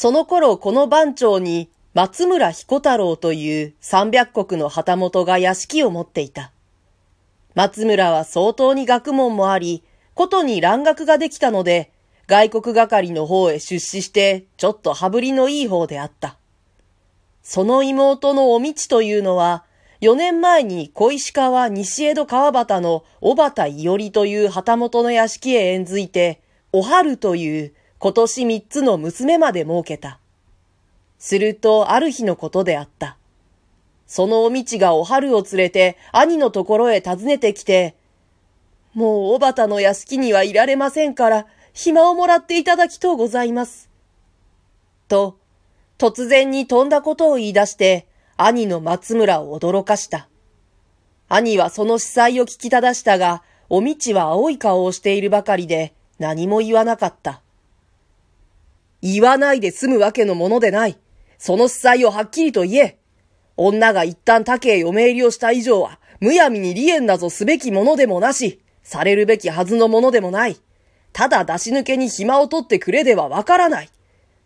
その頃この番長に松村彦太郎という三百国の旗本が屋敷を持っていた。松村は相当に学問もあり、ことに蘭学ができたので、外国係の方へ出資して、ちょっと羽振りのいい方であった。その妹のおみちというのは、4年前に小石川西江戸川端の小畑伊織という旗本の屋敷へ縁づいて、お春という今年三つの娘まで設けた。するとある日のことであった。そのおみちがお春を連れて兄のところへ訪ねてきて、もうおばたの屋敷にはいられませんから、暇をもらっていただきとうございます。と、突然に飛んだことを言い出して、兄の松村を驚かした。兄はその司祭を聞きただしたが、おみちは青い顔をしているばかりで、何も言わなかった。言わないで済むわけのものでない。その司祭をはっきりと言え。女が一旦竹へ嫁入りをした以上は、むやみに離縁なぞすべきものでもなし、されるべきはずのものでもない。ただ出し抜けに暇を取ってくれではわからない。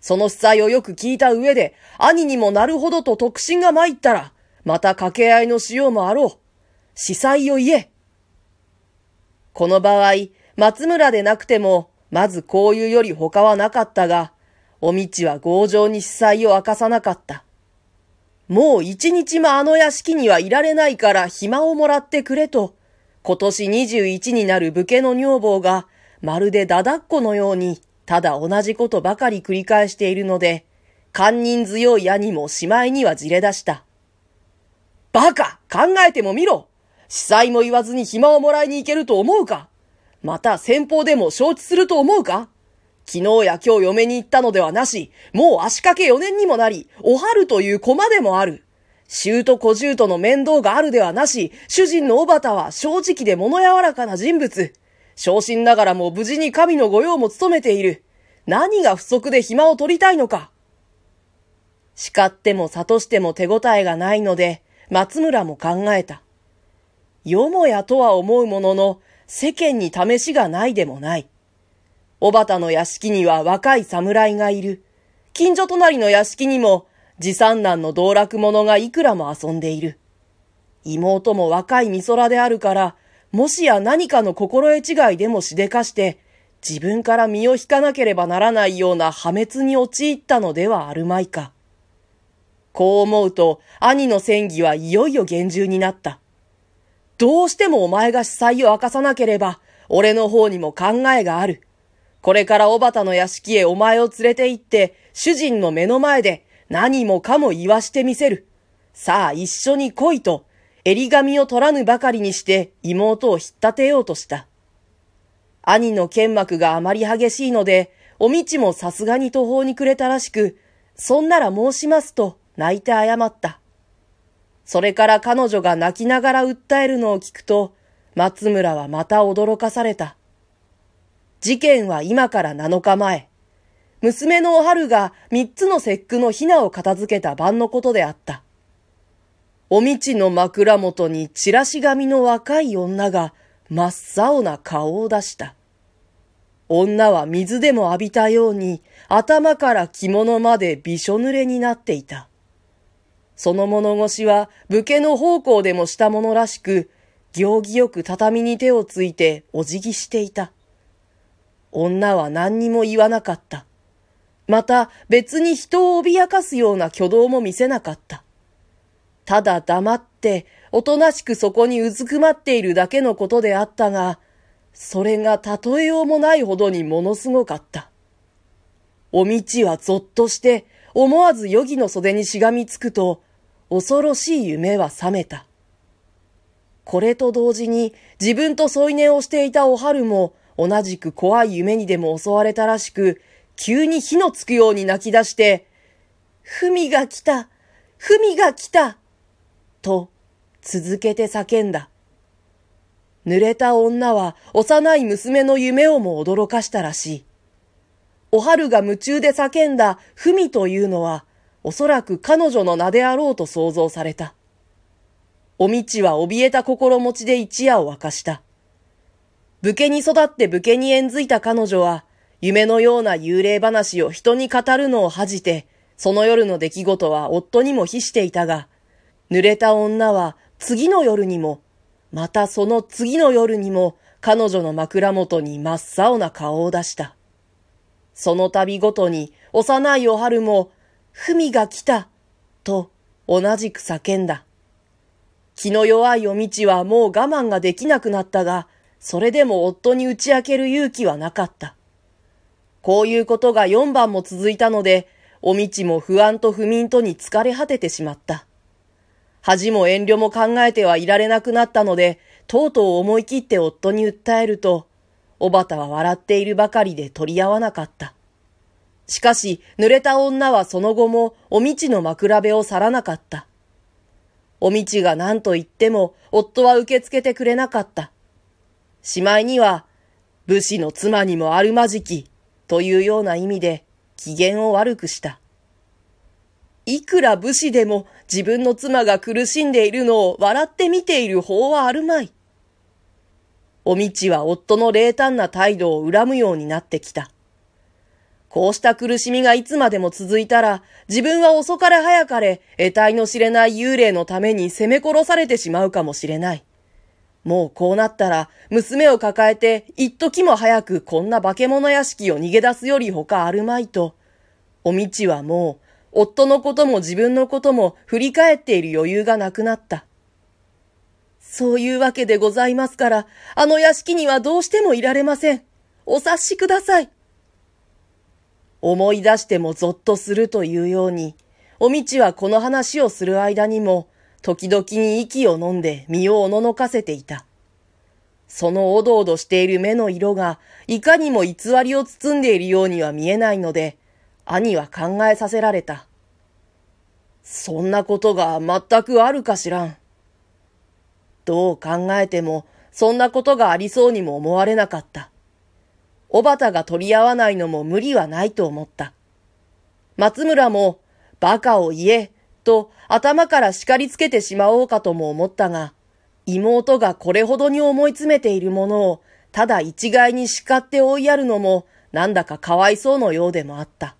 その司祭をよく聞いた上で、兄にもなるほどと特進が参ったら、また掛け合いのしようもあろう。司祭を言え。この場合、松村でなくても、まずこういうより他はなかったが、おみちは強情に司祭を明かさなかった。もう一日もあの屋敷にはいられないから暇をもらってくれと、今年21になる武家の女房が、まるでだだっこのように、ただ同じことばかり繰り返しているので、堪忍強い兄もしまいにはじれ出した。バカ考えてもみろ司祭も言わずに暇をもらいに行けると思うかまた先方でも承知すると思うか昨日や今日嫁に行ったのではなし、もう足掛け4年にもなり、お春という駒でもある。衆と小衆との面倒があるではなし、主人の小畑は正直で物柔らかな人物。昇進ながらも無事に神の御用も務めている。何が不足で暇を取りたいのか。叱っても諭しても手応えがないので、松村も考えた。よもやとは思うものの、世間に試しがないでもない。小畑の屋敷には若い侍がいる。近所隣の屋敷にも、持参男の道楽者がいくらも遊んでいる。妹も若い美空であるから、もしや何かの心得違いでもしでかして、自分から身を引かなければならないような破滅に陥ったのではあるまいか。こう思うと、兄の戦議はいよいよ厳重になった。どうしてもお前が司祭を明かさなければ、俺の方にも考えがある。これから小畑の屋敷へお前を連れて行って、主人の目の前で何もかも言わしてみせる。さあ一緒に来いと、襟髪を取らぬばかりにして妹を引っ立てようとした。兄の剣幕があまり激しいので、おみちもさすがに途方に暮れたらしく、そんなら申しますと泣いて謝った。それから彼女が泣きながら訴えるのを聞くと、松村はまた驚かされた。事件は今から7日前。娘のお春が三つの節句のひなを片付けた晩のことであった。おみちの枕元にチラシ紙の若い女が真っ青な顔を出した。女は水でも浴びたように頭から着物までびしょ濡れになっていた。その物腰は武家の奉公でもしたものらしく、行儀よく畳に手をついてお辞儀していた。女は何にも言わなかった。また別に人を脅かすような挙動も見せなかった。ただ黙っておとなしくそこにうずくまっているだけのことであったが、それが例えようもないほどにものすごかった。おみちはぞっとして思わず余儀の袖にしがみつくと、恐ろしい夢は覚めた。これと同時に自分と添い寝をしていたお春も同じく怖い夢にでも襲われたらしく、急に火のつくように泣き出して、ふみが来たふみが来たと続けて叫んだ。濡れた女は幼い娘の夢をも驚かしたらしい。お春が夢中で叫んだふみというのは、おそらく彼女の名であろうと想像された。おみちは怯えた心持ちで一夜を明かした。武家に育って武家に縁づいた彼女は、夢のような幽霊話を人に語るのを恥じて、その夜の出来事は夫にも比していたが、濡れた女は次の夜にも、またその次の夜にも彼女の枕元に真っ青な顔を出した。その度ごとに幼いお春も、ふみが来た、と同じく叫んだ。気の弱いお道はもう我慢ができなくなったが、それでも夫に打ち明ける勇気はなかった。こういうことが四番も続いたので、お道も不安と不眠とに疲れ果ててしまった。恥も遠慮も考えてはいられなくなったので、とうとう思い切って夫に訴えると、おばたは笑っているばかりで取り合わなかった。しかし、濡れた女はその後もおみちの枕辺を去らなかった。おみちが何と言っても、夫は受け付けてくれなかった。しまいには、武士の妻にもあるまじき、というような意味で、機嫌を悪くした。いくら武士でも自分の妻が苦しんでいるのを笑って見ている法はあるまい。おみちは夫の冷淡な態度を恨むようになってきた。こうした苦しみがいつまでも続いたら、自分は遅かれ早かれ、得体の知れない幽霊のために攻め殺されてしまうかもしれない。もうこうなったら、娘を抱えて、一時も早くこんな化け物屋敷を逃げ出すより他あるまいと、おみちはもう、夫のことも自分のことも振り返っている余裕がなくなった。そういうわけでございますから、あの屋敷にはどうしてもいられません。お察しください。思い出してもぞっとするというように、おみちはこの話をする間にも、時々に息を飲んで身をおののかせていた。そのおどおどしている目の色が、いかにも偽りを包んでいるようには見えないので、兄は考えさせられた。そんなことが全くあるかしらん。どう考えても、そんなことがありそうにも思われなかった。おばたが取り合わないのも無理はないと思った。松村も、馬鹿を言え、と頭から叱りつけてしまおうかとも思ったが、妹がこれほどに思い詰めているものを、ただ一概に叱って追いやるのも、なんだかかわいそうのようでもあった。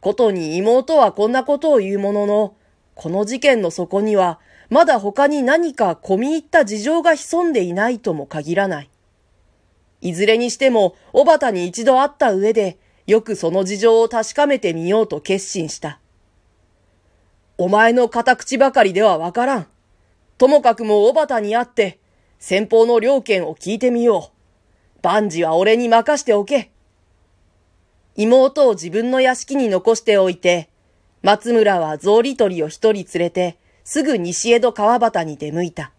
ことに妹はこんなことを言うものの、この事件の底にはまだ他に何か込み入った事情が潜んでいないとも限らない。いずれにしても、小畑に一度会った上で、よくその事情を確かめてみようと決心した。お前の片口ばかりではわからん。ともかくも小畑に会って、先方の両件を聞いてみよう。万事は俺に任しておけ。妹を自分の屋敷に残しておいて、松村は草履取りを一人連れて、すぐ西江戸川端に出向いた。